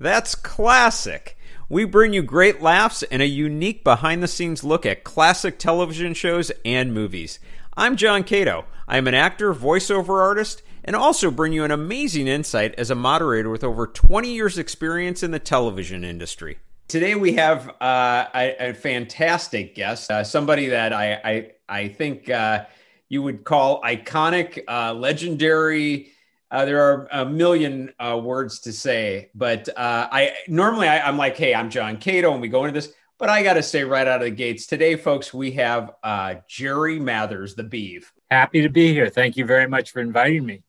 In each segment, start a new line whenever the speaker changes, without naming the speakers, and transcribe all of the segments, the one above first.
That's classic. We bring you great laughs and a unique behind the scenes look at classic television shows and movies. I'm John Cato. I'm an actor, voiceover artist, and also bring you an amazing insight as a moderator with over 20 years' experience in the television industry. Today we have uh, a, a, fantastic guest, uh, somebody that I I, I think uh, you would call iconic, uh, legendary. Uh, there are a million uh, words to say, but I normally I, am like, hey, I'm John Cato, and we go into this. But I got to say right out of the gates today, folks, we have Jerry Mathers, the Beav.
Happy to be here. Thank you very much for inviting me.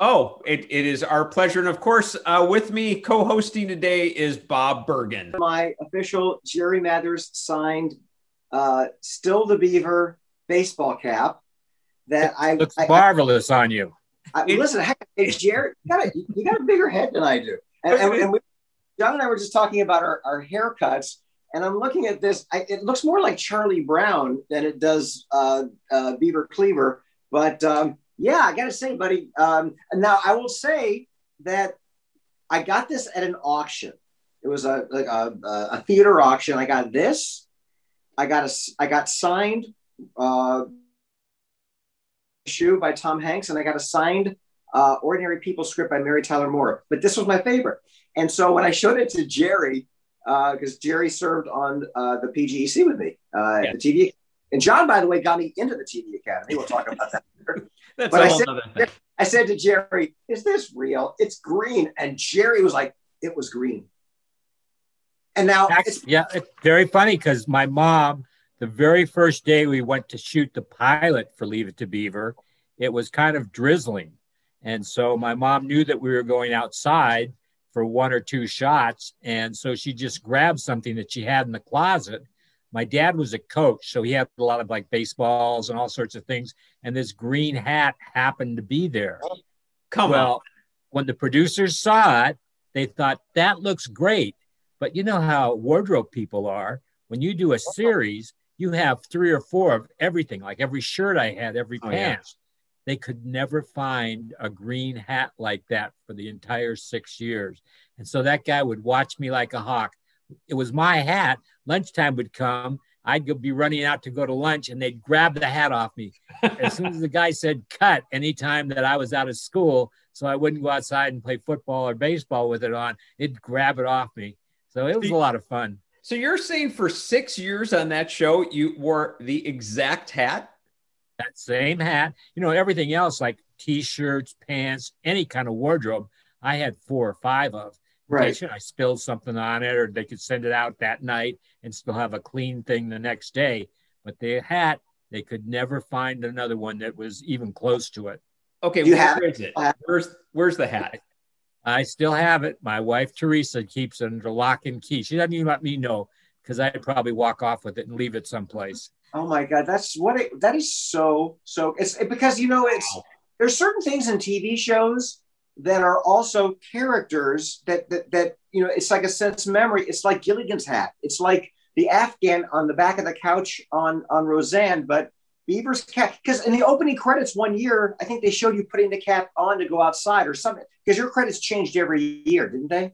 Oh, it, it is our pleasure. And of course, uh, with me co hosting today is Bob Bergen.
My official Jerry Mathers signed uh, Still the Beaver baseball cap that I
looks I, marvelous I, on you.
I, listen, heck, Jerry, you got, a, you got a bigger head than I do. And, and, and we, John and I were just talking about our, our haircuts. And I'm looking at this. I, it looks more like Charlie Brown than it does uh, uh, Beaver Cleaver. But um, yeah, I got to say, buddy. Um, now I will say that I got this at an auction. It was a like a, a theater auction. I got this. I got a I got signed uh, shoe by Tom Hanks, and I got a signed uh, Ordinary People script by Mary Tyler Moore. But this was my favorite. And so when I showed it to Jerry, because uh, Jerry served on uh, the PGEC with me uh, yeah. at the TV, and John, by the way, got me into the TV Academy. We'll talk about that.
That's but
I said, I said to Jerry, "Is this real? It's green." And Jerry was like, "It was green." And now,
yeah, it's very funny because my mom, the very first day we went to shoot the pilot for Leave It to Beaver, it was kind of drizzling, and so my mom knew that we were going outside for one or two shots, and so she just grabbed something that she had in the closet my dad was a coach, so he had a lot of like baseballs and all sorts of things. And this green hat happened to be there.
Come
well,
on.
when the producers saw it, they thought that looks great. But you know how wardrobe people are. When you do a oh. series, you have three or four of everything, like every shirt I had, every oh, pants. Yeah. They could never find a green hat like that for the entire six years. And so that guy would watch me like a hawk it was my hat. Lunchtime would come. I'd go, be running out to go to lunch and they'd grab the hat off me. as soon as the guy said cut, anytime that I was out of school, so I wouldn't go outside and play football or baseball with it on, it'd grab it off me. So it was a lot of fun.
So you're saying for six years on that show, you wore the exact hat?
That same hat. You know, everything else like t shirts, pants, any kind of wardrobe, I had four or five of right. I spilled something on it, or they could send it out that night and still have a clean thing the next day. But the hat, they could never find another one that was even close to it.
Okay, you where is it? Where's where's the hat?
I still have it. My wife Teresa keeps it under lock and key. She doesn't even let me know because I'd probably walk off with it and leave it someplace.
Oh my god, that's what it. That is so so. It's because you know it's wow. there's certain things in TV shows that are also characters that that that you know it's like a sense memory it's like gilligan's hat it's like the afghan on the back of the couch on on roseanne but beaver's cap because in the opening credits one year i think they showed you putting the cap on to go outside or something because your credits changed every year didn't they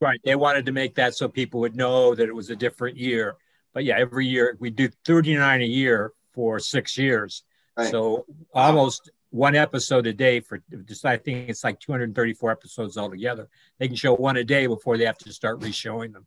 right they wanted to make that so people would know that it was a different year but yeah every year we do 39 a year for six years right. so almost one episode a day for just I think it's like 234 episodes altogether. They can show one a day before they have to start re-showing them.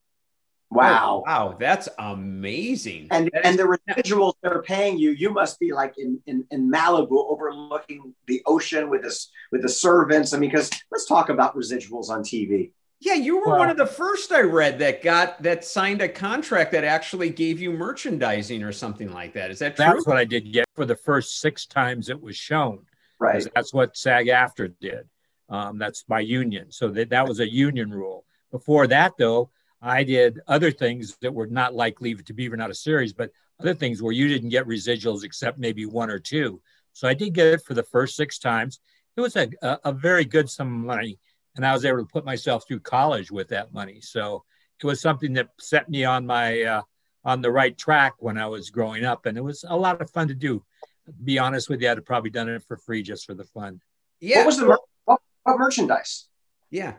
Wow.
Oh, wow, that's amazing.
And
that
and is- the residuals they're paying you, you must be like in, in, in Malibu overlooking the ocean with this with the servants. I mean, because let's talk about residuals on TV.
Yeah, you were well, one of the first I read that got that signed a contract that actually gave you merchandising or something like that. Is that true?
That's what I did get for the first six times it was shown.
Right.
That's what SAG-AFTRA did. Um, that's my union. So that, that was a union rule. Before that, though, I did other things that were not like Leave It to Beaver, not a series, but other things where you didn't get residuals except maybe one or two. So I did get it for the first six times. It was a, a, a very good sum of money, and I was able to put myself through college with that money. So it was something that set me on my uh, on the right track when I was growing up, and it was a lot of fun to do To be honest with you, I'd have probably done it for free just for the fun.
Yeah. What was the mer- what, what merchandise?
Yeah.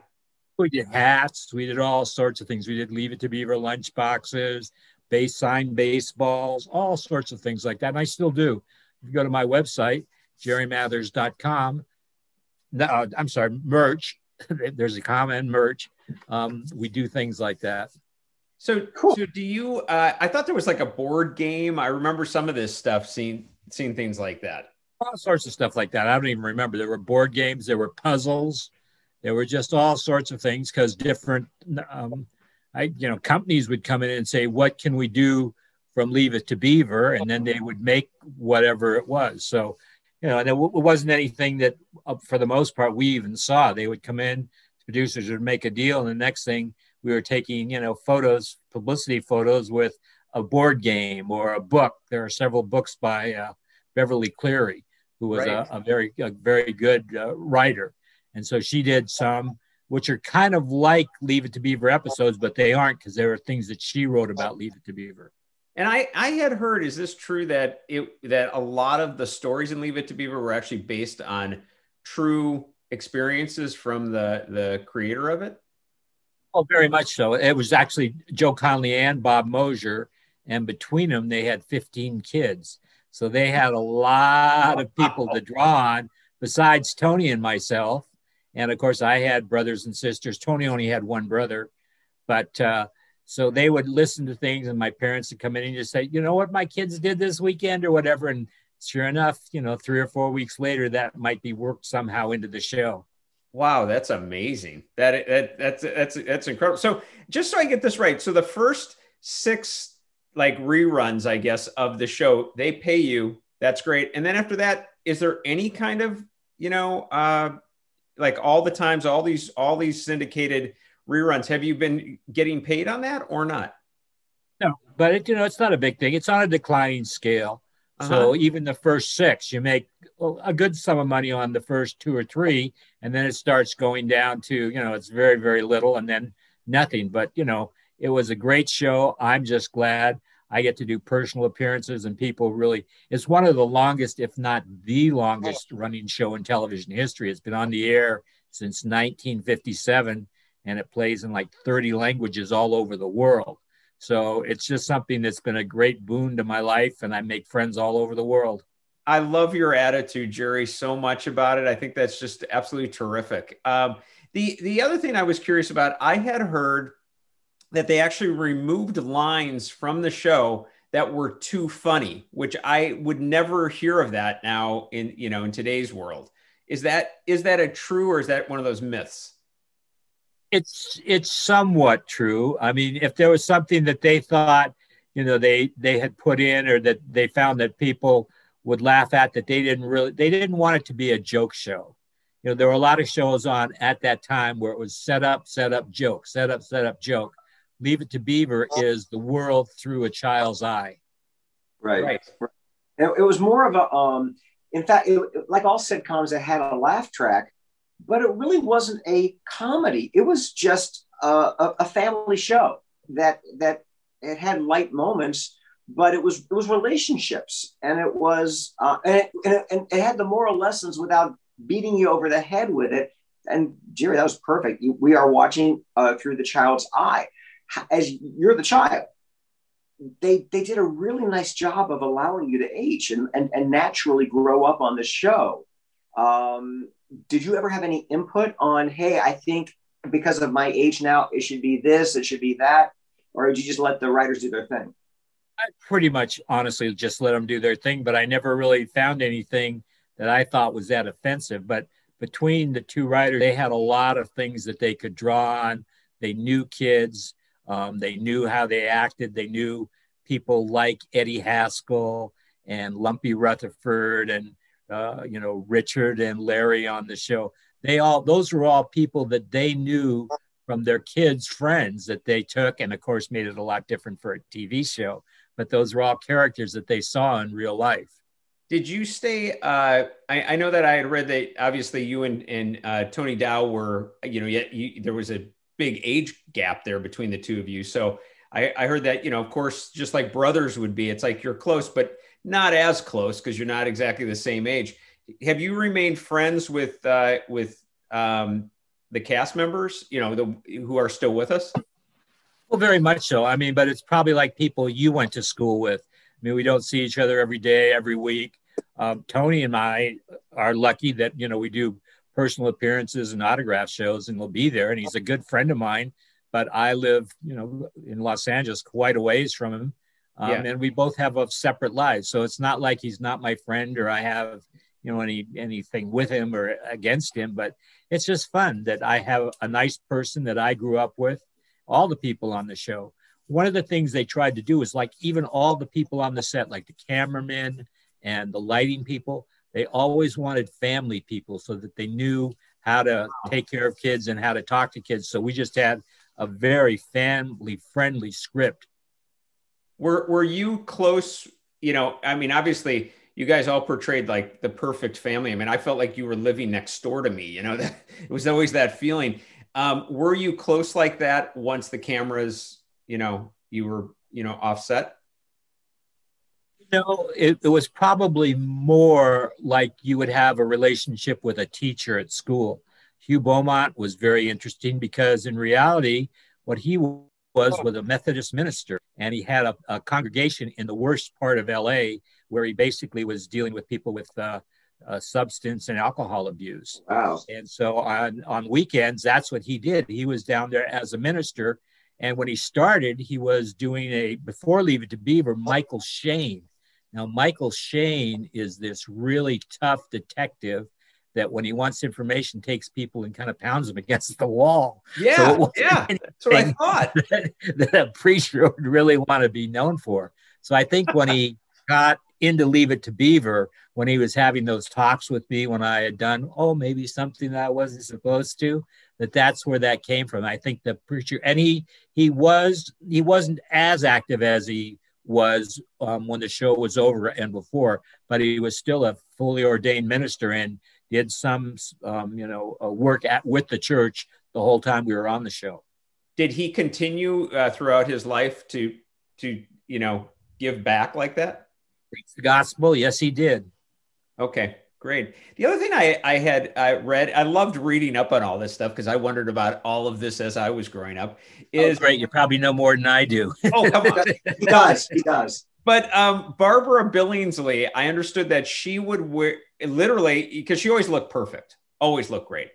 We did hats. We did all sorts of things. We did Leave It to Beaver lunch boxes, base sign baseballs, all sorts of things like that. And I still do. If you go to my website, jerrymathers.com, no, I'm sorry, merch. There's a comment merch. Um, we do things like that.
So, cool. so do you? Uh, I thought there was like a board game. I remember some of this stuff, seeing seeing things like that.
All sorts of stuff like that. I don't even remember. There were board games. There were puzzles. There were just all sorts of things because different, um, I you know, companies would come in and say, "What can we do from Leave It to Beaver?" And then they would make whatever it was. So, you know, and it, w- wasn't anything that, uh, for the most part, we even saw. They would come in, producers would make a deal, and the next thing we were taking, you know, photos, publicity photos with a board game or a book. There are several books by uh, Beverly Cleary, who was right. a, a, very, a very good uh, writer. And so she did some, which are kind of like Leave It to Beaver episodes, but they aren't because there are things that she wrote about Leave It to Beaver.
And I, I had heard, is this true that it that a lot of the stories in Leave It to Beaver were actually based on true experiences from the the creator of it?
Oh, very much so. It was actually Joe Connelly and Bob Mosher, and between them, they had 15 kids. So they had a lot of people to draw on besides Tony and myself. And of course, I had brothers and sisters. Tony only had one brother, but uh, so they would listen to things, and my parents would come in and just say, you know what, my kids did this weekend or whatever. And sure enough, you know, three or four weeks later, that might be worked somehow into the show.
Wow, that's amazing. That, that that's that's that's incredible. So just so I get this right, so the first six like reruns, I guess, of the show, they pay you. That's great. And then after that, is there any kind of you know, uh, like all the times, all these all these syndicated reruns, have you been getting paid on that or not?
No, but it, you know, it's not a big thing. It's on a declining scale. Uh-huh. So even the first six, you make a good sum of money on the first two or three, and then it starts going down to you know it's very very little, and then nothing. But you know it was a great show. I'm just glad I get to do personal appearances, and people really. It's one of the longest, if not the longest, running show in television history. It's been on the air since 1957, and it plays in like 30 languages all over the world. So it's just something that's been a great boon to my life, and I make friends all over the world.
I love your attitude, Jerry, so much about it. I think that's just absolutely terrific. Um, the the other thing I was curious about, I had heard that they actually removed lines from the show that were too funny, which I would never hear of that now in you know in today's world. Is that is that a true or is that one of those myths?
it's it's somewhat true. I mean, if there was something that they thought, you know, they they had put in or that they found that people would laugh at that they didn't really they didn't want it to be a joke show. You know, there were a lot of shows on at that time where it was set up, set up, joke, set up, set up, joke. Leave it to Beaver is the world through a child's eye.
Right. Right. It, was more of a um in fact, it, like all sitcoms, it had a laugh track, but it really wasn't a comedy. It was just a, a, a family show that that it had light moments, but it was it was relationships, and it was uh, and, it, and, it, and, it, had the moral lessons without beating you over the head with it. And Jerry, that was perfect. You, we are watching uh, through the child's eye, as you're the child. They they did a really nice job of allowing you to age and and, and naturally grow up on the show. Um, did you ever have any input on, hey, I think because of my age now, it should be this, it should be that? Or did you just let the writers do their thing?
I pretty much honestly just let them do their thing, but I never really found anything that I thought was that offensive. But between the two writers, they had a lot of things that they could draw on. They knew kids, um, they knew how they acted, they knew people like Eddie Haskell and Lumpy Rutherford and uh, you know, Richard and Larry on the show. They all, those were all people that they knew from their kids' friends that they took, and of course, made it a lot different for a TV show. But those were all characters that they saw in real life.
Did you stay? Uh, I, I, know that I had read that obviously you and, and uh, Tony Dow were, you know, yet you, there was a big age gap there between the two of you. So I, I heard that, you know, of course, just like brothers would be, it's like you're close, but not as close because you're not exactly the same age. Have you remained friends with uh, with um, the cast members, you know, the who are still with us?
Well, very much so. I mean, but it's probably like people you went to school with. I mean, we don't see each other every day, every week. Um, Tony and I are lucky that you know we do personal appearances and autograph shows, and we'll be there. And he's a good friend of mine. But I live, you know, in Los Angeles, quite a ways from him, um, yeah. and we both have a separate lives. So it's not like he's not my friend or I have, you know, any anything with him or against him. But it's just fun that I have a nice person that I grew up with. All the people on the show. One of the things they tried to do is like even all the people on the set, like the cameramen and the lighting people, they always wanted family people so that they knew how to take care of kids and how to talk to kids. So we just had a very family friendly script.
Were were you close? You know, I mean, obviously you guys all portrayed like the perfect family. I mean, I felt like you were living next door to me. You know, that it was always that feeling. Um, were you close like that once the cameras, you know, you were, you know, offset?
No, it, it was probably more like you would have a relationship with a teacher at school. Hugh Beaumont was very interesting because in reality, what he was was a Methodist minister, and he had a, a congregation in the worst part of LA where he basically was dealing with people with uh, uh, substance and alcohol abuse.
Wow.
And so on, on weekends, that's what he did. He was down there as a minister. And when he started, he was doing a, before Leave It to Beaver, Michael Shayne now, Michael Shayne is this really tough detective that when he wants information takes people and kind of pounds them against the wall.
Yeah, so yeah, that's what I thought.
That, that a preacher would really want to be known for. So I think when he got into Leave It to Beaver, when he was having those talks with me, when I had done, oh, maybe something that I wasn't supposed to, that that's where that came from. I think the preacher, and he he was he wasn't as active as he was um, when the show was over and before, but he was still a fully ordained minister and did some, um, you know, uh, work at with the church the whole time we were on the show.
Did he continue uh, throughout his life to to you know give back like that?
Preach the gospel. Yes, he did.
Okay. Great. The other thing I, I had I read, I loved reading up on all this stuff because I wondered about all of this as I was growing up. Oh, is
oh, great. You probably know more than I do.
oh, come on. he does. He does.
But um, Barbara Billingsley, I understood that she would wear literally because she always looked perfect, always looked great.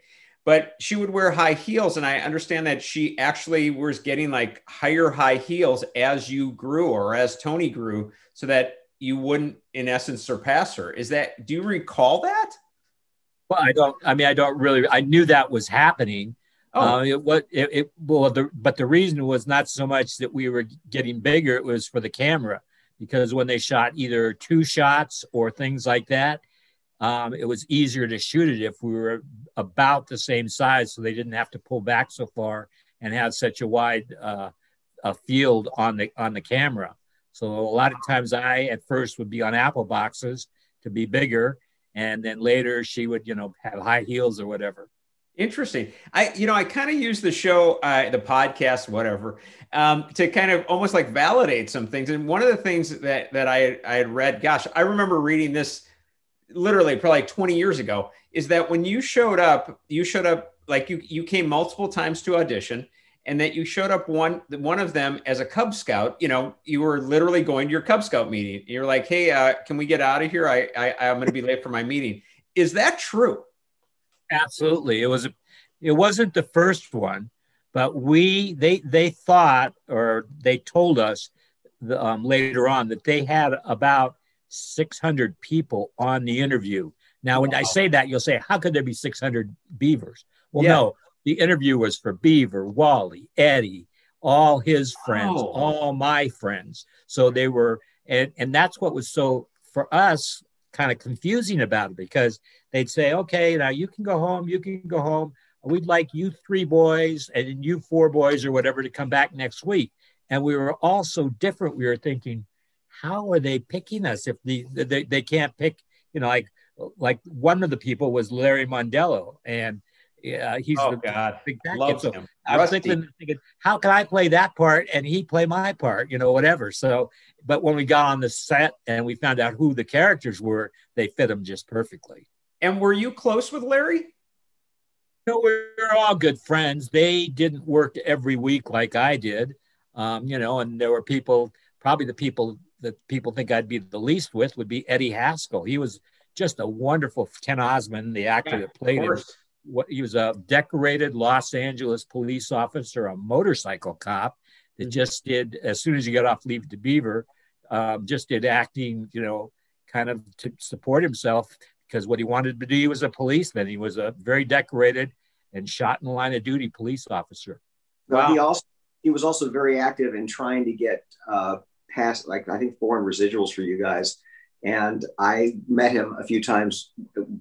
But she would wear high heels, and I understand that she actually was getting like higher high heels as you grew or as Tony grew, so that you wouldn't, in essence, surpass her. Is that? Do you recall that?
Well, I don't. I mean, I don't really. I knew that was happening. Oh, uh, it, what it, it well, the, but the reason was not so much that we were getting bigger; it was for the camera, because when they shot either two shots or things like that, um, it was easier to shoot it if we were about the same size, so they didn't have to pull back so far and have such a wide uh, a field on the on the camera. So a lot of times I at first would be on apple boxes to be bigger. And then later she would, you know, have high heels or whatever.
Interesting. I, you know, I kind of use the show, uh, the podcast, whatever, um, to kind of almost like validate some things. And one of the things that that I I had read, gosh, I remember reading this literally probably like 20 years ago, is that when you showed up, you showed up like you you came multiple times to audition, and that you showed up one one of them as a Cub Scout. You know, you were literally going to your Cub Scout meeting. You're like, "Hey, uh, can we get out of here? I, I I'm going to be late for my meeting." Is that true?
Absolutely. It was. It wasn't the first one, but we they they thought or they told us the, um, later on that they had about 600 people on the interview. Now, when wow. I say that, you'll say, "How could there be 600 beavers?" Well, yeah. no, the interview was for Beaver, Wally, Eddie, all his friends, oh. all my friends. So they were, and, and that's what was so for us kind of confusing about it because they'd say, okay, now you can go home, you can go home. We'd like you three boys and you four boys or whatever to come back next week. And we were all so different. We were thinking, how are they picking us if the, they, they can't pick, you know, like, like one of the people was Larry Mondello and yeah, he's
oh, the God.
big Love so him. I was thinking, thinking, how can I play that part and he play my part, you know, whatever. So, but when we got on the set and we found out who the characters were, they fit him just perfectly.
And were you close with Larry?
No, we are all good friends. They didn't work every week like I did, um, you know. And there were people, probably the people that people think I'd be the least with would be Eddie Haskell. He was just a wonderful Ken Osmond, the actor yeah, that played him. What he was a decorated Los Angeles police officer, a motorcycle cop that mm-hmm. just did as soon as he got off Leave to Beaver, um, just did acting, you know, kind of to support himself because what he wanted to do he was a policeman. He was a very decorated and shot in the line of duty police officer.
Wow. he also he was also very active in trying to get uh, past like I think foreign residuals for you guys. And I met him a few times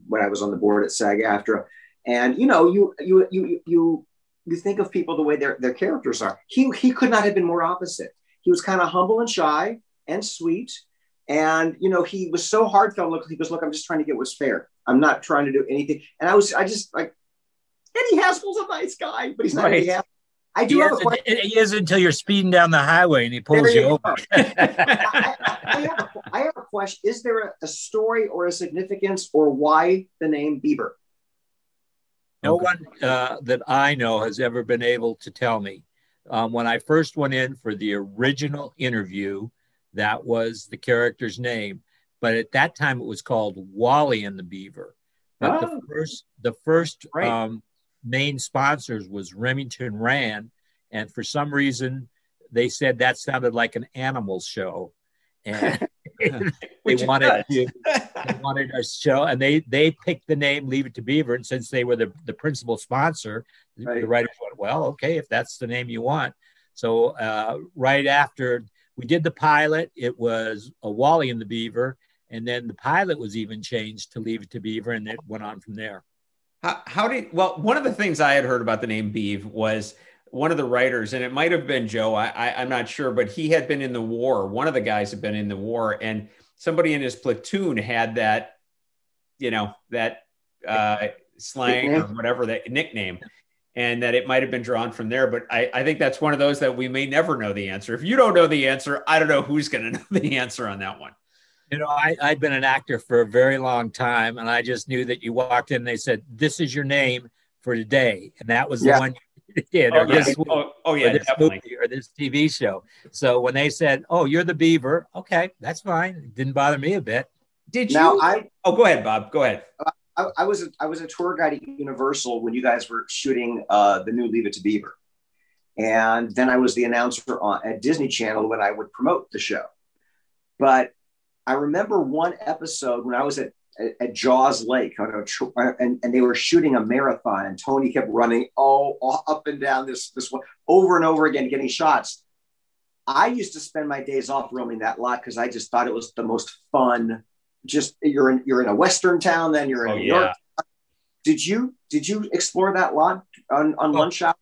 when I was on the board at SAG-AFTRA. And you know, you you you you you think of people the way their their characters are. He he could not have been more opposite. He was kind of humble and shy and sweet. And you know, he was so heartfelt. Look, he goes, "Look, I'm just trying to get what's fair. I'm not trying to do anything." And I was, I just like, Eddie Haskell's a nice guy, but he's not right. Eddie
I do he have a question. He is until you're speeding down the highway and he pulls you, you over.
I, I, have a, I, have a question. Is there a, a, story or a significance or why the name Beaver?
No one uh, that I know has ever been able to tell me. Um, when I first went in for the original interview, that was the character's name. But at that time, it was called Wally and the Beaver. But oh. the first, the first right. um, main sponsors was Remington Rand, and for some reason, they said that sounded like an animal show, and they wanted to, they wanted a show, and they they picked the name Leave It to Beaver, and since they were the the principal sponsor, right. the writers went, well, okay, if that's the name you want. So uh, right after we did the pilot. It was a Wally and the Beaver, and then the pilot was even changed to Leave It to Beaver, and it went on from there.
How, how did well? One of the things I had heard about the name Beav was one of the writers, and it might have been Joe. I, I I'm not sure, but he had been in the war. One of the guys had been in the war, and somebody in his platoon had that, you know, that uh, slang or whatever that nickname and that it might have been drawn from there. But I, I think that's one of those that we may never know the answer. If you don't know the answer, I don't know who's going to know the answer on that one.
You know, I, I'd been an actor for a very long time, and I just knew that you walked in and they said, This is your name for today. And that was yeah. the one you did, or, oh, this,
oh, oh, yeah,
or this movie or this TV show. So when they said, Oh, you're the beaver, okay, that's fine. It didn't bother me a bit.
Did you? Now, I, oh, go ahead, Bob. Go ahead. Uh,
I, I, was a, I was a tour guide at Universal when you guys were shooting uh, the new Leave It to Beaver, and then I was the announcer on, at Disney Channel when I would promote the show. But I remember one episode when I was at at, at Jaws Lake on a, uh, and, and they were shooting a marathon, and Tony kept running oh, all, all up and down this this one over and over again, getting shots. I used to spend my days off roaming that lot because I just thought it was the most fun just you're in you're in a western town, then you're in oh, New yeah. York. Did you did you explore that lot on, on oh. lunch hour?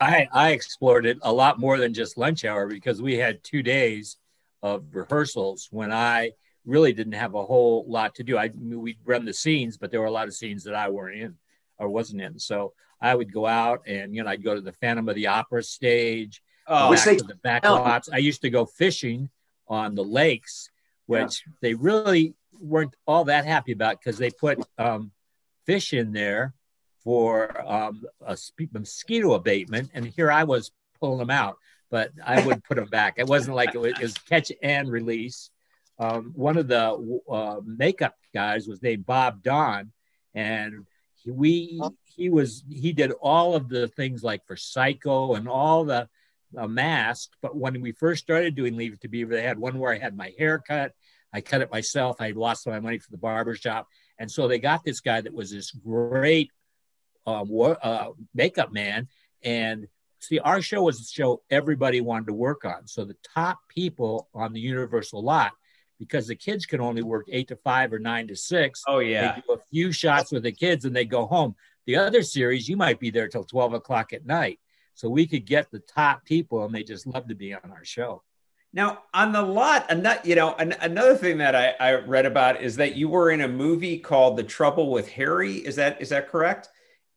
I I explored it a lot more than just lunch hour because we had two days of rehearsals when I really didn't have a whole lot to do. I, we'd run the scenes, but there were a lot of scenes that I weren't in or wasn't in. So I would go out and you know I'd go to the Phantom of the Opera stage, oh, which they, the back lots. I used to go fishing on the lakes which yeah. they really weren't all that happy about because they put um, fish in there for um, a mosquito abatement, and here I was pulling them out, but I would put them back. It wasn't like it was, it was catch and release. Um, one of the uh, makeup guys was named Bob Dawn, and he, we he was he did all of the things like for Psycho and all the a mask. But when we first started doing Leave It to Beaver, they had one where I had my hair cut. I cut it myself. I lost my money for the barber shop. And so they got this guy that was this great um, uh, makeup man. And see, our show was a show everybody wanted to work on. So the top people on the Universal lot, because the kids can only work eight to five or nine to six.
Oh, yeah.
They do a few shots with the kids and they go home. The other series, you might be there till 12 o'clock at night. So we could get the top people and they just love to be on our show.
Now, on the lot, another, you know, an, another thing that I, I read about is that you were in a movie called The Trouble with Harry. Is that is that correct?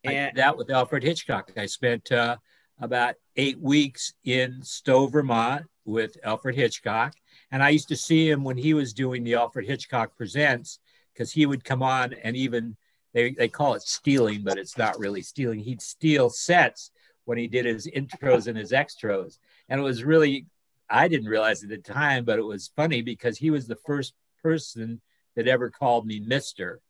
And that with Alfred Hitchcock. I spent uh, about eight weeks in Stowe, Vermont, with Alfred Hitchcock, and I used to see him when he was doing the Alfred Hitchcock Presents because he would come on and even they, they call it stealing, but it's not really stealing. He'd steal sets when he did his intros and his extras. And it was really, I didn't realize at the time, but it was funny because he was the first person that ever called me Mister.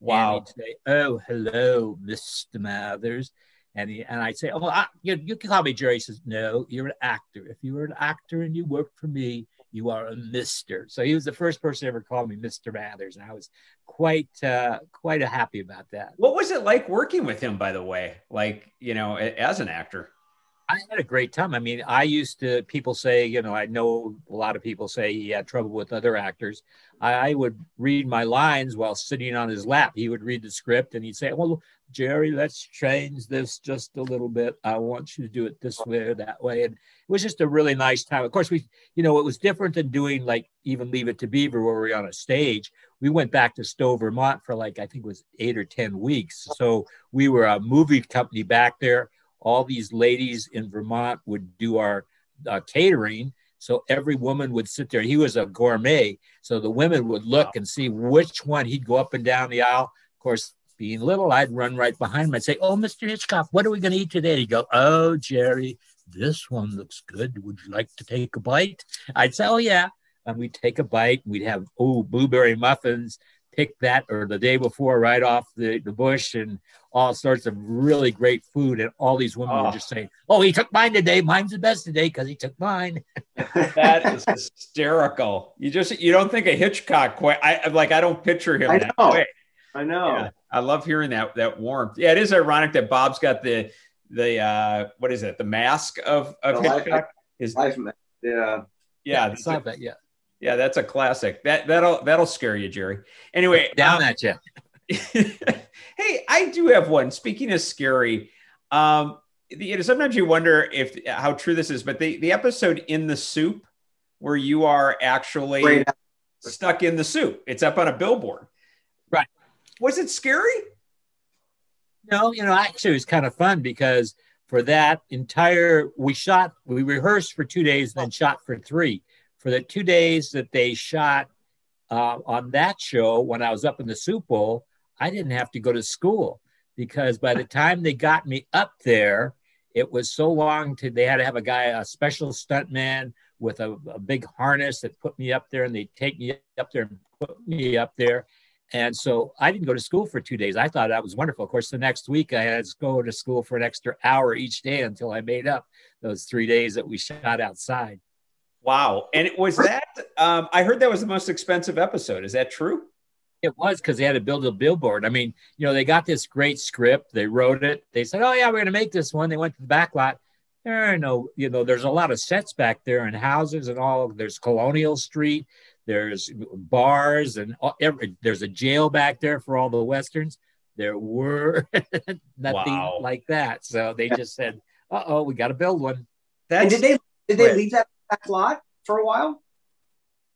Wow. And he'd say, "Oh, hello, Mister Mathers," and he and I'd say, "Oh, I, you, you can call me Jerry." He says, "No, you're an actor. If you were an actor and you worked for me, you are a Mister." So he was the first person ever called me Mister Mathers, and I was quite uh, quite happy about that.
What was it like working with him? By the way, like you know, as an actor.
I had a great time. I mean, I used to, people say, you know, I know a lot of people say he had trouble with other actors. I, I, would read my lines while sitting on his lap. He would read the script and he'd say, well, Jerry, let's change this just a little bit. I want you to do it this way or that way. And it was just a really nice time. Of course, we, you know, it was different than doing like even Leave It to Beaver where we are on a stage. We went back to Stowe, Vermont for like, I think it was eight or 10 weeks. So we were a movie company back there all these ladies in Vermont would do our uh, catering. So every woman would sit there. He was a gourmet. So the women would look and see which one he'd go up and down the aisle. Of course, being little, I'd run right behind him. I'd say, Oh, Mr. Hitchcock, what are we going to eat today? He'd go, Oh, Jerry, this one looks good. Would you like to take a bite? I'd say, Oh, yeah. And we'd take a bite. We'd have, oh, blueberry muffins picked that or the day before right off the, the bush and all sorts of really great food. And all these women oh. were just saying, Oh, he took mine today. Mine's the best today because he took mine.
that is hysterical. You just you don't think of Hitchcock quite I like I don't picture him
I
that
know.
way.
I know.
Yeah, I love hearing that that warmth. Yeah, it is ironic that Bob's got the the uh what is it, the mask of, of Hitchcock? Life,
His life
Yeah. Yeah,
yeah, that, yeah.
Yeah, that's a classic. That that'll that'll scare you, Jerry. Anyway,
down um, at you.
hey, I do have one. Speaking of scary, um, you know, sometimes you wonder if how true this is, but the the episode in the soup where you are actually Great. stuck in the soup. It's up on a billboard.
Right.
Was it scary?
No, you know, actually it was kind of fun because for that entire we shot we rehearsed for two days, then shot for three for the two days that they shot uh, on that show when I was up in the Soup Bowl, I didn't have to go to school because by the time they got me up there, it was so long to they had to have a guy, a special stuntman with a, a big harness that put me up there and they take me up there and put me up there. And so I didn't go to school for two days. I thought that was wonderful. Of course, the next week I had to go to school for an extra hour each day until I made up those three days that we shot outside.
Wow. And it was that um, I heard that was the most expensive episode. Is that true?
It was because they had to build a billboard. I mean, you know, they got this great script, they wrote it, they said, Oh yeah, we're gonna make this one. They went to the back lot. There are no, you know, there's a lot of sets back there and houses and all. There's Colonial Street, there's bars, and all, every, there's a jail back there for all the westerns. There were nothing wow. like that. So they just said, Uh oh, we got to build one.
That's, and did they did they leave that back lot for a while?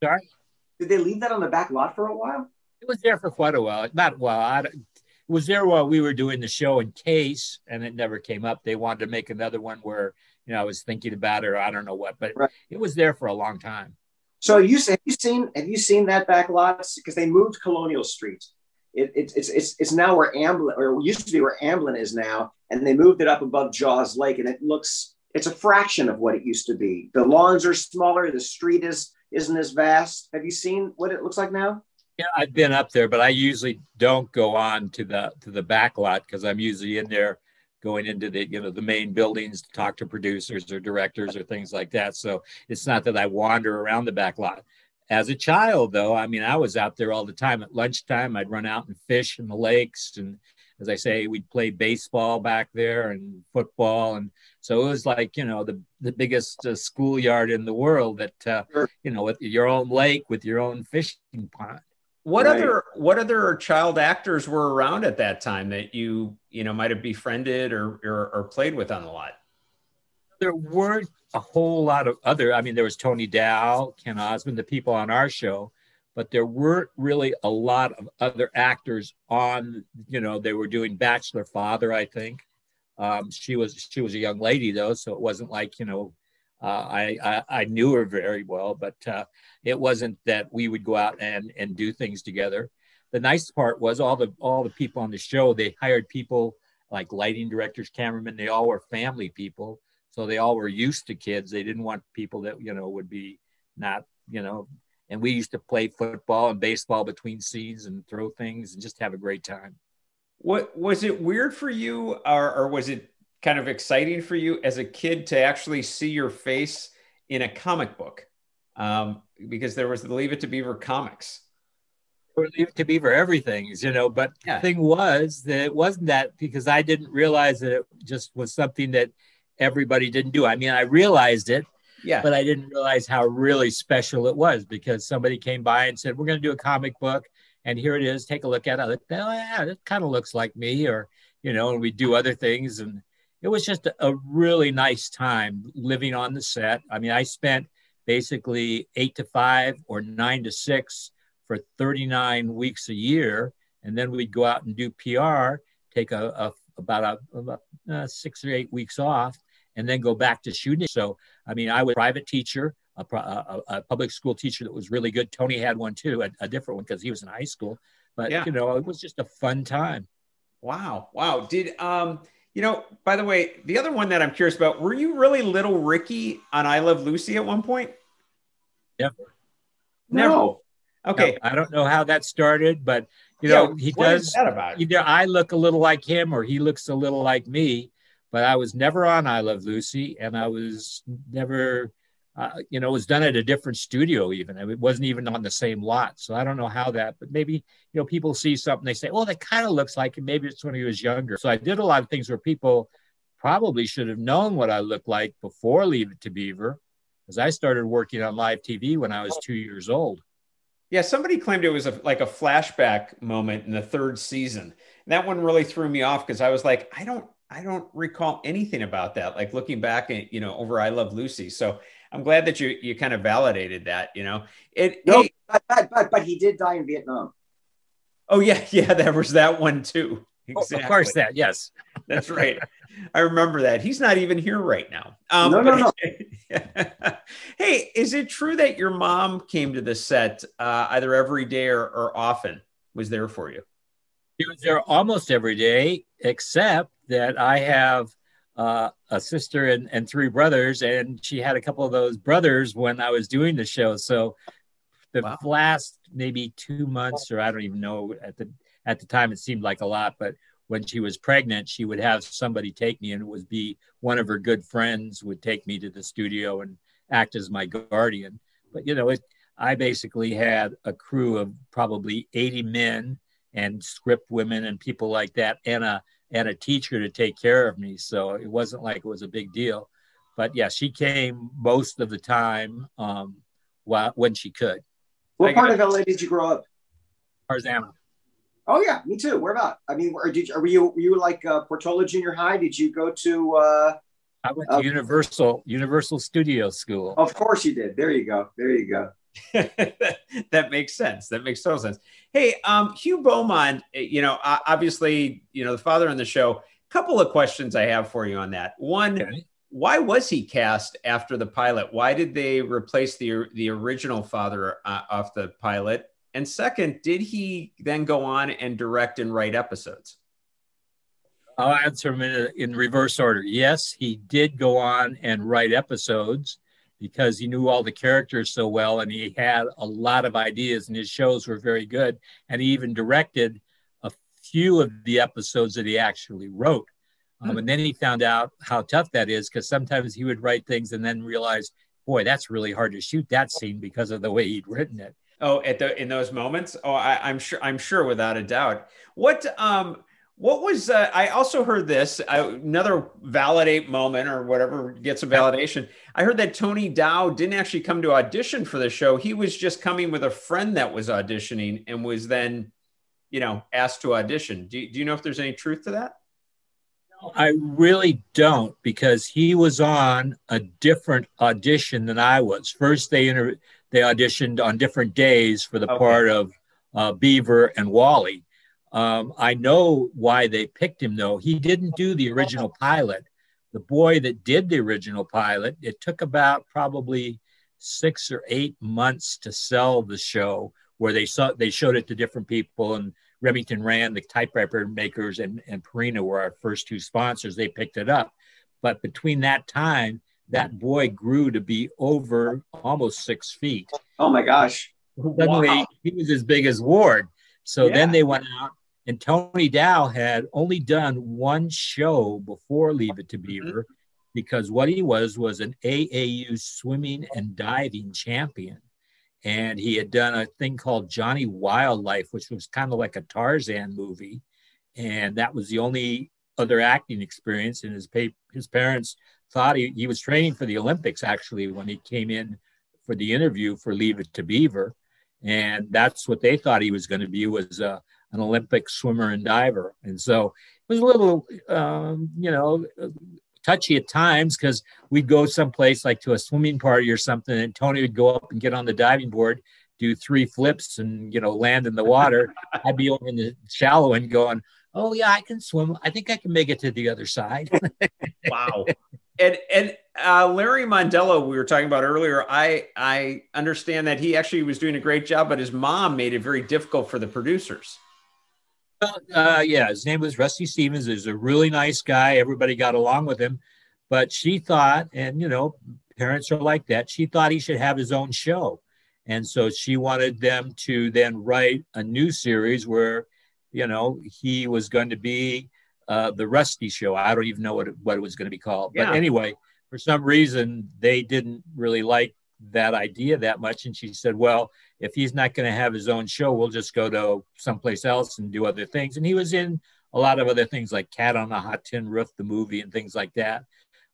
Sorry?
Did they leave that on the back lot for a while?
It was there for quite a while. Not well. I, it was there while we were doing the show in case, and it never came up. They wanted to make another one where you know I was thinking about it, or I don't know what, but right. it was there for a long time.
So you have you seen have you seen that back lot? Because they moved Colonial Street. It, it, it's it's it's now where Amblin or used to be where Amblin is now, and they moved it up above Jaws Lake, and it looks it's a fraction of what it used to be. The lawns are smaller. The street is isn't as vast. Have you seen what it looks like now?
Yeah, I've been up there, but I usually don't go on to the to the back lot because I'm usually in there going into the you know the main buildings to talk to producers or directors or things like that. So it's not that I wander around the back lot. As a child, though, I mean, I was out there all the time. At lunchtime, I'd run out and fish in the lakes, and as I say, we'd play baseball back there and football, and so it was like you know the the biggest uh, schoolyard in the world that uh, sure. you know with your own lake with your own fishing pond.
What right. other what other child actors were around at that time that you you know might have befriended or, or, or played with on the lot?
There weren't a whole lot of other. I mean, there was Tony Dow, Ken Osmond, the people on our show, but there weren't really a lot of other actors on. You know, they were doing Bachelor Father, I think. Um, she was she was a young lady though, so it wasn't like you know uh, I, I, I knew her very well, but uh, it wasn't that we would go out and and do things together. the nice part was all the all the people on the show they hired people like lighting directors, cameramen. They all were family people, so they all were used to kids. They didn't want people that you know would be not you know. And we used to play football and baseball between scenes and throw things and just have a great time.
What was it weird for you, or, or was it kind of exciting for you as a kid to actually see your face in a comic book? Um, because there was the Leave It to Beaver comics Or Leave It
to Beaver everything, you know. But yeah. the thing was that it wasn't that because I didn't realize that it just was something that everybody didn't do. I mean, I realized it, yeah, but I didn't realize how really special it was because somebody came by and said, "We're going to do a comic book, and here it is. Take a look at it." I thought, "Oh yeah, it kind of looks like me," or you know, and we do other things, and it was just a, a really nice time living on the set. I mean, I spent basically eight to five or nine to six for 39 weeks a year. And then we'd go out and do PR, take a, a about a, about uh, six or eight weeks off, and then go back to shooting. So, I mean, I was a private teacher, a, a, a public school teacher that was really good. Tony had one too, a, a different one because he was in high school. But yeah. you know, it was just a fun time.
Wow, wow. Did um, you know? By the way, the other one that I'm curious about: Were you really little Ricky on I Love Lucy at one point?
Never.
Never. No. Okay.
Now, I don't know how that started, but you yeah, know, he does. Either I look a little like him or he looks a little like me. But I was never on I Love Lucy, and I was never, uh, you know, it was done at a different studio. Even it wasn't even on the same lot. So I don't know how that. But maybe you know, people see something, they say, "Oh, that kind of looks like him." Maybe it's when he was younger. So I did a lot of things where people probably should have known what I looked like before Leave It to Beaver, because I started working on live TV when I was two years old.
Yeah, somebody claimed it was a, like a flashback moment in the third season. And that one really threw me off because I was like, I don't, I don't recall anything about that. Like looking back, at, you know, over I Love Lucy. So I'm glad that you you kind of validated that. You know, it.
No, but but but he did die in Vietnam.
Oh yeah, yeah, there was that one too.
Exactly. Oh, of course, that yes,
that's right. I remember that. He's not even here right now. Um,
no, no, no.
hey, is it true that your mom came to the set uh, either every day or, or often? Was there for you?
She was there almost every day, except that I have uh, a sister and, and three brothers, and she had a couple of those brothers when I was doing the show. So the wow. last maybe two months, or I don't even know at the at the time, it seemed like a lot, but when she was pregnant, she would have somebody take me, and it would be one of her good friends would take me to the studio and act as my guardian. But you know, it, I basically had a crew of probably 80 men and script women and people like that, and a and a teacher to take care of me. So it wasn't like it was a big deal. But yeah, she came most of the time um, while, when she could.
What part of LA did you grow up?
Tarzana.
Oh yeah, me too. Where about? I mean, were, did were you were you like uh, Portola Junior High? Did you go to? Uh,
I went to uh, Universal Universal Studio School.
Of course you did. There you go. There you go.
that, makes sense. That makes total sense. Hey, um, Hugh Beaumont. Eh, you know, obviously, you know the father on the show. A Couple of questions I have for you on that. One. Okay. Why was he cast after the pilot? Why did they replace the the original father uh, off the pilot? And second, did he then go on and direct and write episodes?
I'll answer them in, in, reverse order. Yes, he did go on and write episodes because he knew all the characters so well and he had a lot of ideas and his shows were very good. And he even directed a few of the episodes that he actually wrote. Um, hmm. and then he found out how tough that is because sometimes he would write things and then realize, boy, that's really hard to shoot that scene because of the way he'd written it.
Oh, at the in those moments. Oh, I, am sure. I'm sure, without a doubt. What um, what was? Uh, I also heard this uh, another validate moment or whatever gets a validation. I heard that Tony Dow didn't actually come to audition for the show. He was just coming with a friend that was auditioning and was then, you know, asked to audition. Do, do you know if there's any truth to that?
I really don't because he was on a different audition than I was. First, they inter- they auditioned on different days for the okay. part of uh, Beaver and Wally. Um, I know why they picked him though. He didn't do the original pilot. The boy that did the original pilot, it took about probably six or eight months to sell the show where they saw they showed it to different people and Remington Rand, the typewriter makers, and, and Purina were our first two sponsors. They picked it up. But between that time, that boy grew to be over almost six feet.
Oh my gosh.
Suddenly wow. he was as big as Ward. So yeah. then they went out, and Tony Dow had only done one show before Leave It to mm-hmm. Beaver mm-hmm. because what he was was an AAU swimming and diving champion. And he had done a thing called Johnny Wildlife, which was kind of like a Tarzan movie. And that was the only other acting experience. And his, pa- his parents thought he, he was training for the Olympics actually when he came in for the interview for Leave It to Beaver and that's what they thought he was going to be was uh, an Olympic swimmer and diver. And so it was a little, um, you know, touchy at times because we'd go someplace like to a swimming party or something, and Tony would go up and get on the diving board, do three flips, and you know, land in the water. I'd be over in the shallow end going, "Oh yeah, I can swim. I think I can make it to the other side."
wow and and uh, Larry Mondello, we were talking about earlier. I I understand that he actually was doing a great job, but his mom made it very difficult for the producers.
Uh, yeah, his name was Rusty Stevens. He's a really nice guy. Everybody got along with him, but she thought, and you know, parents are like that. She thought he should have his own show, and so she wanted them to then write a new series where, you know, he was going to be uh, the Rusty Show. I don't even know what it, what it was going to be called. Yeah. But anyway, for some reason, they didn't really like that idea that much. And she said, well, if he's not going to have his own show, we'll just go to someplace else and do other things. And he was in a lot of other things like Cat on a Hot Tin Roof, the movie, and things like that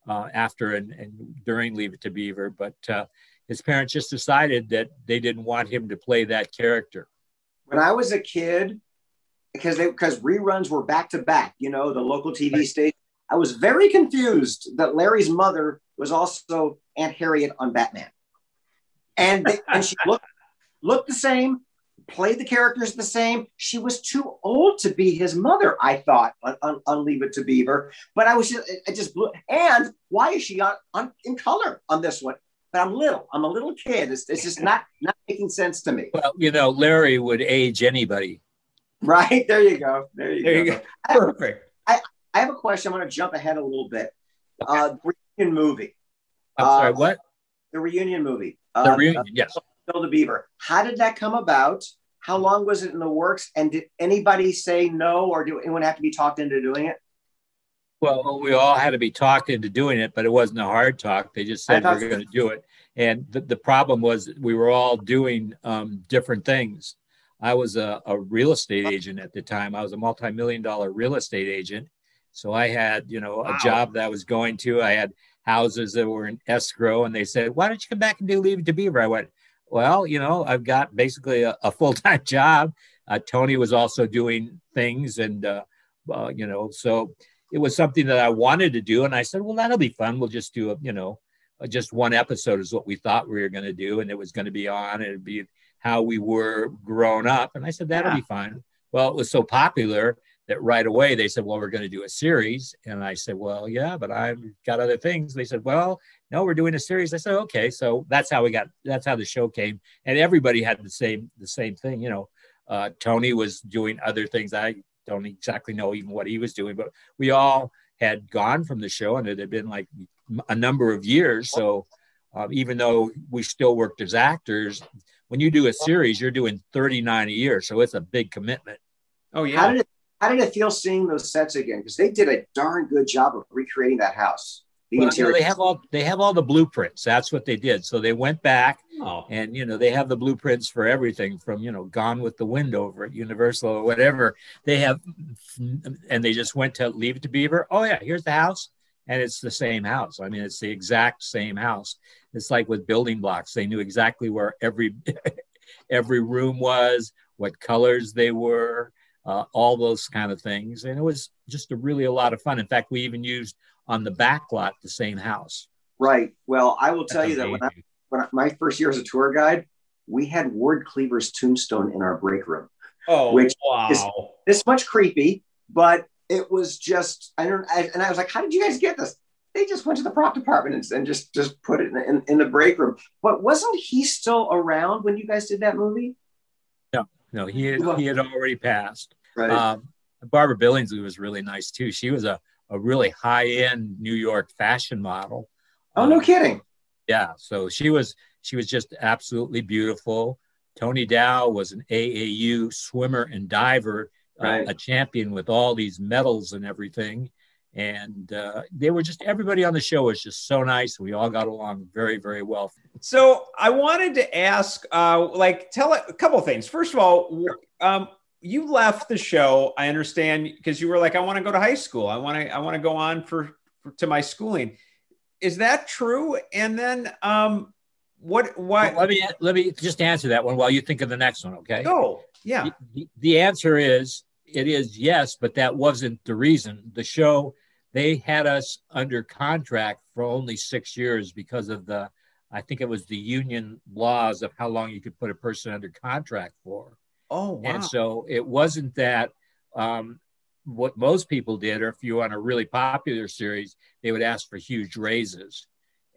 uh, after and, and, during Leave It to Beaver. But uh, his parents just decided that they didn't want him to play that character.
When I was a kid, because they because reruns were back to back. You know, the local TV right. station. I was very confused that Larry's mother was also Aunt Harriet on Batman, and they, and she looked looked the same, played the characters the same. She was too old to be his mother. I thought on, on, on Leave It to Beaver, but I was just I just blew. And why is she on, on in color on this one? But I'm little. I'm a little kid. It's, it's just not not making sense to me.
Well, you know, Larry would age anybody.
Right there, you go. There you there go. You go.
Perfect.
I, I have a question. I'm going to jump ahead a little bit. Okay. Uh, the reunion movie.
I'm uh, sorry. What?
The reunion movie.
The uh, reunion. yes.
Still the Beaver. How did that come about? How long was it in the works? And did anybody say no, or do anyone have to be talked into doing it?
Well, we all had to be talked into doing it, but it wasn't a hard talk. They just said we're going to do it. And the, the problem was we were all doing um, different things. I was a, a real estate agent at the time. I was a multi-million dollar real estate agent. So I had, you know, a wow. job that I was going to. I had houses that were in escrow, and they said, "Why don't you come back and do Leave It to Beaver?" I went, "Well, you know, I've got basically a, a full time job." Uh, Tony was also doing things, and uh, uh, you know, so it was something that I wanted to do. And I said, "Well, that'll be fun. We'll just do a, you know, just one episode is what we thought we were going to do, and it was going to be on. It'd be how we were grown up. And I said, that'll yeah. be fine. Well, it was so popular that right away they said, well, we're going to do a series. And I said, well, yeah, but I've got other things. They said, well, no, we're doing a series. I said, okay. So that's how we got, that's how the show came. And everybody had the same, the same thing. You know, uh, Tony was doing other things. I don't exactly know even what he was doing, but we all had gone from the show and it had been like a number of years. So um, even though we still worked as actors, when you do a series, you're doing 39 a year, so it's a big commitment.
Oh yeah.
How did it, how did it feel seeing those sets again? Because they did a darn good job of recreating that house.
The well, interior. You know, they have all they have all the blueprints. That's what they did. So they went back oh. and you know they have the blueprints for everything from you know Gone with the Wind over at Universal or whatever. They have, and they just went to Leave It to Beaver. Oh yeah, here's the house, and it's the same house. I mean, it's the exact same house. It's like with building blocks; they knew exactly where every every room was, what colors they were, uh, all those kind of things, and it was just a really a lot of fun. In fact, we even used on the back lot the same house.
Right. Well, I will tell That's you that when I, when I, my first year as a tour guide, we had Ward Cleaver's tombstone in our break room.
Oh, which wow!
Is this much creepy, but it was just I don't. I, and I was like, "How did you guys get this?" they just went to the prop department and, and just just put it in, in, in, the break room. But wasn't he still around when you guys did that movie?
No, he had, he had already passed.
Right.
Um, Barbara Billingsley was really nice too. She was a, a really high end New York fashion model.
oh, no
Um,
kidding.
Yeah, so she was she was just absolutely beautiful. Tony Dow was an AAU swimmer and diver, uh, a champion with all these medals and everything. And uh, they were just everybody on the show was just so nice. We all got along very, very well.
So I wanted to ask, uh, like, tell a couple of things. First of all, um, you left the show. I understand because you were like, I want to go to high school. I want to, I want to go on for, for to my schooling. Is that true? And then, um, what? What?
Let me let me just answer that one while you think of the next one. Okay.
Go. Yeah.
The, the answer is it is yes, but that wasn't the reason. The show they had us under contract for only six years because of the I think it was the union laws of how long you could put a person under contract for.
Oh wow.
And so it wasn't that um, what most people did, or if you were on a really popular series, they would ask for huge raises.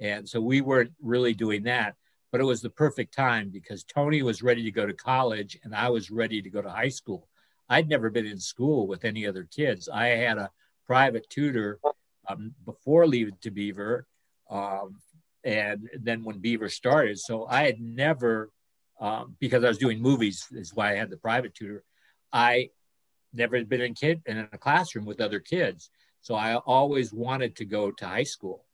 And so we weren't really doing that. But it was the perfect time because Tony was ready to go to college and I was ready to go to high school. I'd never been in school with any other kids. I had a private tutor um, before leaving to Beaver. Um, and then when Beaver started, so I had never um, because I was doing movies is why I had the private tutor. I never had been in kid in a classroom with other kids, so I always wanted to go to high school.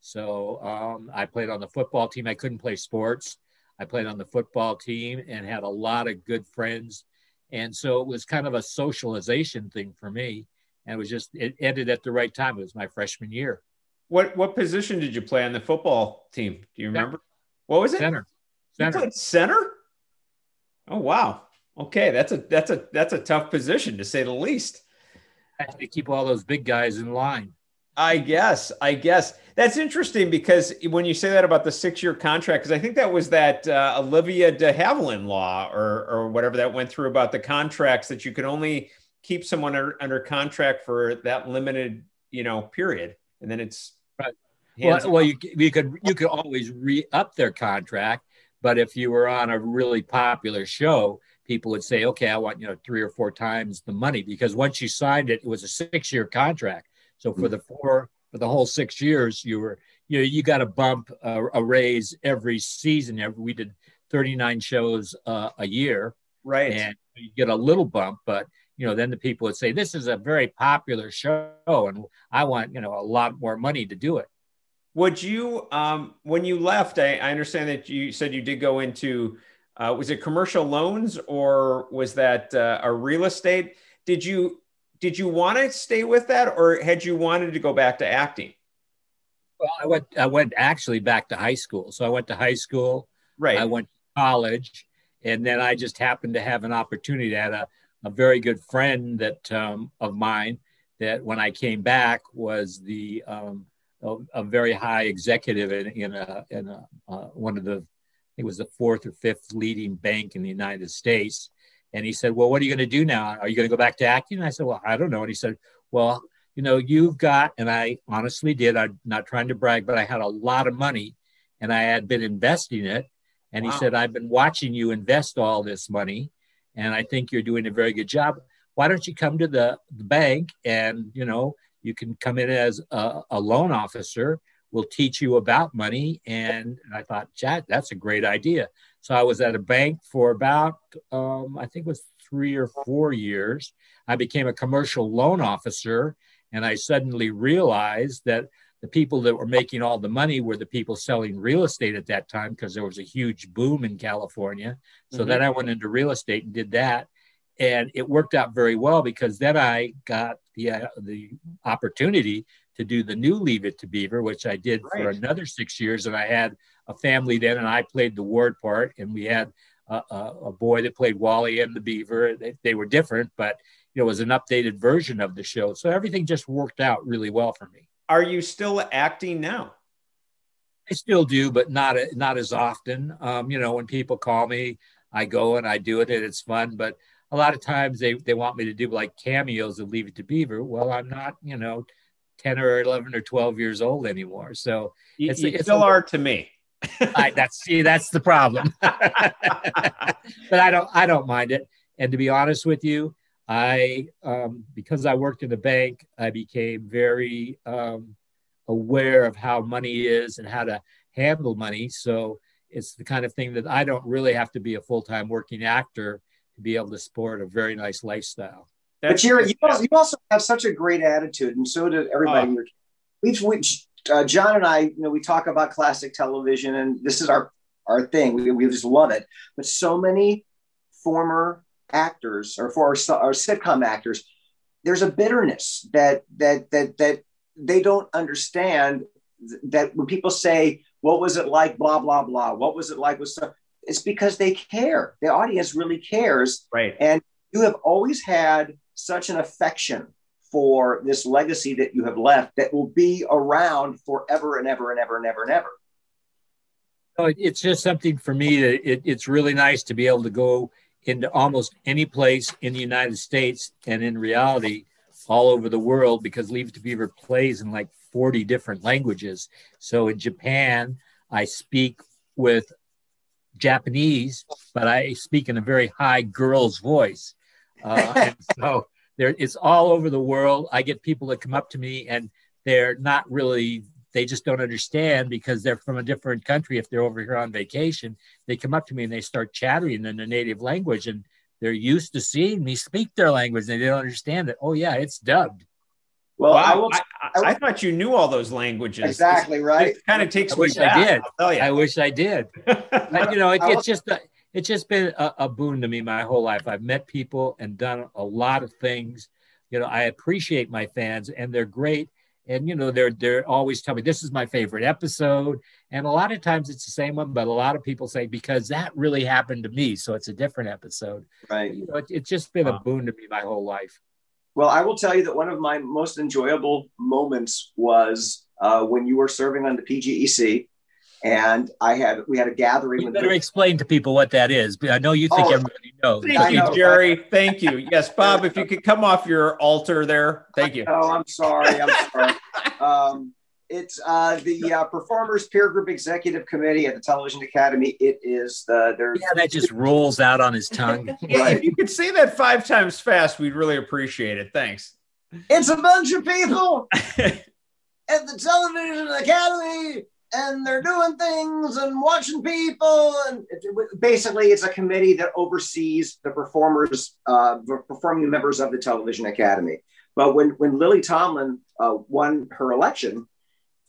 So um, I played on the football team. I couldn't play sports. I played on the football team and had a lot of good friends, and so it was kind of a socialization thing for me. And it was just it ended at the right time. It was my freshman year.
What what position did you play on the football team? Do you remember? What was it?
Center, center.
center. Oh wow. Okay, that's a that's a that's a tough position to say the least.
I had to keep all those big guys in line.
I guess. I guess that's interesting because when you say that about the six-year contract, because I think that was that uh, Olivia De Havilland law or or whatever that went through about the contracts that you could only keep someone under, under contract for that limited you know period, and then it's
Right. Well, well, you, you could you could always re up their contract, but if you were on a really popular show, people would say, "Okay, I want you know three or four times the money," because once you signed it, it was a six year contract. So for the four for the whole six years, you were you know you got a bump uh, a raise every season. Every, we did thirty nine shows uh, a year,
right.
and you get a little bump, but you know then the people would say, "This is a very popular show, and I want you know a lot more money to do it."
Would you, um, when you left, I, I understand that you said you did go into, uh, was it commercial loans or was that uh, a real estate? Did you did you want to stay with that, or had you wanted to go back to acting?
Well, I went. I went actually back to high school. So I went to high school.
Right.
I went to college, and then I just happened to have an opportunity. Had a, a very good friend that um, of mine that when I came back was the um, a, a very high executive in, in a in a uh, one of the it was the fourth or fifth leading bank in the United States. And he said, "Well, what are you going to do now? Are you going to go back to acting?" And I said, "Well, I don't know." And he said, "Well." You know, you've got, and I honestly did. I'm not trying to brag, but I had a lot of money and I had been investing it. And
Wow.
he said, I've been watching you invest all this money, and I think you're doing a very good job. Why don't you come to the, the bank and, you know, you can come in as a, a loan officer. We'll teach you about money. And I thought, Chad, that's a great idea. So I was at a bank for about, um, I think it was three or four years. I became a commercial loan officer, and I suddenly realized that the people that were making all the money were the people selling real estate at that time because there was a huge boom in California. So
Mhm.
then I went into real estate and did that, and it worked out very well because then I got the uh, the opportunity to do the new Leave It to Beaver, which I did for another six years, and I had a family then, and I played the ward part, and we had a, a, a boy that played Wally and the Beaver. They, they were different, but you know, it was an updated version of the show. So everything just worked out really well for me.
Are you still acting now?
I still do, but not not as often. Um, you know, when people call me, I go and I do it, and it's fun. But a lot of times they they want me to do like cameos and Leave It to Beaver. Well, I'm not, you know, ten or eleven or twelve years old anymore. So
You,
It's-
you
it's
still
a-
are to me.
I, that's see, that's the problem. but I don't, I don't mind it. And to be honest with you, I, um, because I worked in the bank, I became very um, aware of how money is and how to handle money. So it's the kind of thing that I don't really have to be a full time working actor to be able to support a very nice lifestyle.
That's, but Jerry, you also, you also have such a great attitude, and so did everybody. Uh, we've, we, uh, John and I, you know, we talk about classic television, and this is our our thing. We, we just love it. But so many former actors or for our, our sitcom actors, there's a bitterness that that that that they don't understand. That when people say, "What was it like?" blah blah blah. What was it like with stuff? It's because they care. The audience really cares,
right?
And you have always had such an affection for this legacy that you have left that will be around forever and ever and ever and ever and ever.
it's just something for me that it, it's really nice to be able to go into almost any place in the United States and in reality all over the world because Leave It to Beaver plays in like 40 different languages. So in Japan, I speak with Japanese, but I speak in a very high girl's voice. Uh, so there, it's all over the world. I get people that come up to me and they're not really, they just don't understand because they're from a different country. If they're over here on vacation, they come up to me and they start chattering in their native language and they're used to seeing me speak their language and they don't understand that. Oh, yeah, it's dubbed.
Well, I, will, I, I, I, thought you knew all those languages.
Exactly right.
It kind of takes
I wish I did. I wish I did. but, you know, it, it's just it's just been a, a, boon to me my whole life. I've met people and done a lot of things. You know, I appreciate my fans and they're great. And you know, they're they're always telling me this is my favorite episode. And a lot of times it's the same one, but a lot of people say because that really happened to me, so it's a different episode.
Right.
You know, it, it's just been wow. a boon to me my whole life.
Well, I will tell you that one of my most enjoyable moments was uh, when you were serving on the PGEC and I had we had a gathering.
You better explain to people what that is. I know you think oh, everybody knows.
Thank you, know, Jerry. Thank you. Yes, Bob. If you could come off your altar there, thank you.
Oh, I'm sorry. I'm sorry. um, it's uh, the uh, Performers Peer Group Executive Committee at the Television Academy. It is the there.
Yeah, that just rolls out on his tongue.
yeah, if you could say that five times fast, we'd really appreciate it. Thanks.
It's a bunch of people at the Television Academy and they're doing things and watching people and basically it's a committee that oversees the performers uh, performing members of the television academy. But when when lily tomlin uh, won her election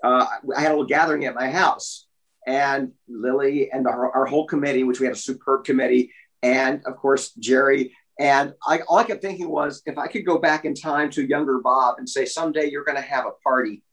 uh, i had a little gathering at my house and lily and our, our, whole committee which we had a superb committee and of course jerry. And I, all I kept thinking was if I could go back in time to younger Bob and say, someday you're going to have a party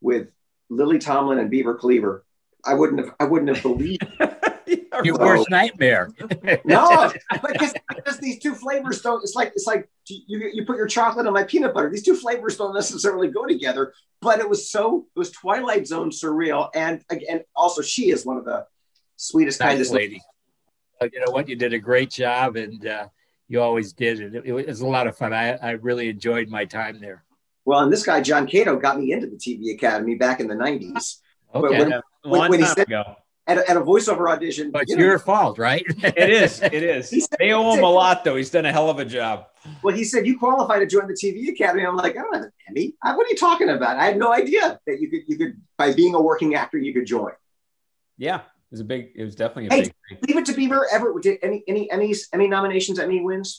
with Lily Tomlin and Beaver Cleaver. I wouldn't have. I wouldn't have believed.
Your worst nightmare.
no, because, because these two flavors don't. It's like it's like you you put your chocolate on my peanut butter. These two flavors don't necessarily go together. But it was so it was Twilight Zone surreal, and again, also she is one of the sweetest, nice kindest
lady. You know what? You did a great job, and uh, you always did. It, it, it was a lot of fun. I, I really enjoyed my time there.
Well, and this guy John Cato got me into the TV Academy back in the '90s.
Okay, when, a long when, time said, ago.
At a, at a, voiceover audition.
But it's your fault, right?
it is. It is. Said, they owe him a lot, though. He's done a hell of a job.
Well, he said you qualify to join the TV Academy. I'm like, I don't have an Emmy. What are you talking about? I had no idea that you could you could by being a working actor you could join.
Yeah, it was a big. It was definitely a hey,
big. Leave it to Beaver. Ever did any any any any nominations? Any wins?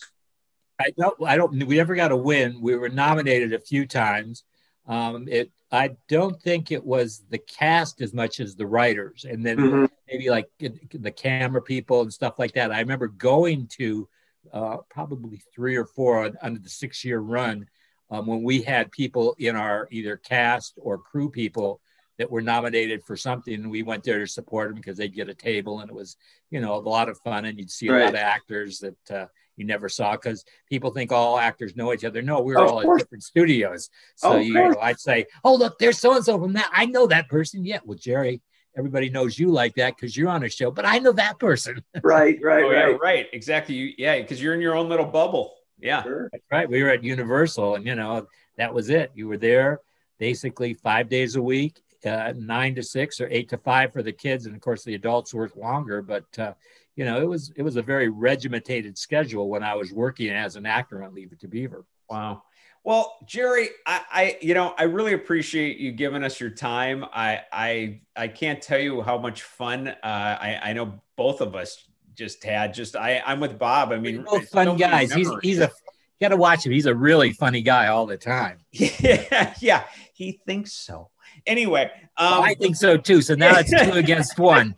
I don't. I don't. We never got a win. We were nominated a few times. Um, it. I don't think it was the cast as much as the writers, and then mm-hmm. maybe like the camera people and stuff like that. I remember going to uh, probably three or four under the six-year run um, when we had people in our either cast or crew people that were nominated for something. We went there to support them because they'd get a table, and it was you know a lot of fun, and you'd see right. a lot of actors that. Uh, you never saw because people think all actors know each other. No, we were all at different studios. So you know, I'd say, "Oh, look, there's so and so from that. I know that person." Yeah, well, Jerry, everybody knows you like that because you're on a show, but I know that person.
right, right,
oh,
right,
yeah, right. Exactly. You, yeah, because you're in your own little bubble. Yeah,
sure. That's right. We were at Universal, and you know that was it. You were there basically five days a week, uh, nine to six or eight to five for the kids, and of course the adults work longer. But uh, you know, it was it was a very regimented schedule when I was working as an actor on Leave It to Beaver.
Wow. Well, Jerry, I, I, you know, I really appreciate you giving us your time. I, I, I can't tell you how much fun uh, I, I know both of us just had. Just I, I'm with Bob. I mean,
both fun so guys. He's he's a you got to watch him. He's a really funny guy all the time.
Yeah, yeah. He thinks so. Anyway,
um, well, I think so too. So now it's two against one.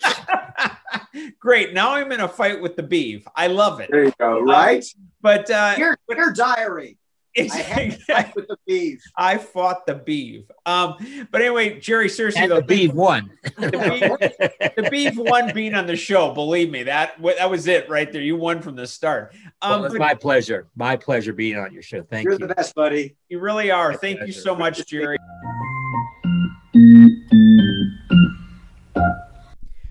Great. Now I'm in a fight with the Beav. I love it.
There you go. Right.
Um, but uh,
your your diary. Exactly. I with the Beav.
I fought the Beav. Um, but anyway, Jerry, seriously
and
though,
the Beav won.
The Beav, the Beav won being on the show. Believe me, that that was it right there. You won from the start.
Um, well, it's my pleasure. My pleasure being on your show. Thank
You're
you.
You're the best, buddy.
You really are. My Thank pleasure. you so much, Jerry.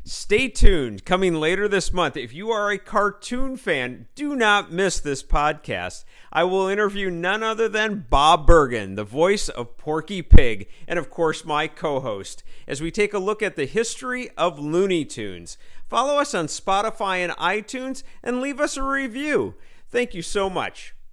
Stay tuned. Coming later this month, if you are a cartoon fan, do not miss this podcast. I will interview none other than Bob Bergen, the voice of Porky Pig, and of course, my co host, as we take a look at the history of Looney Tunes. Follow us on Spotify and iTunes and leave us a review. Thank you so much.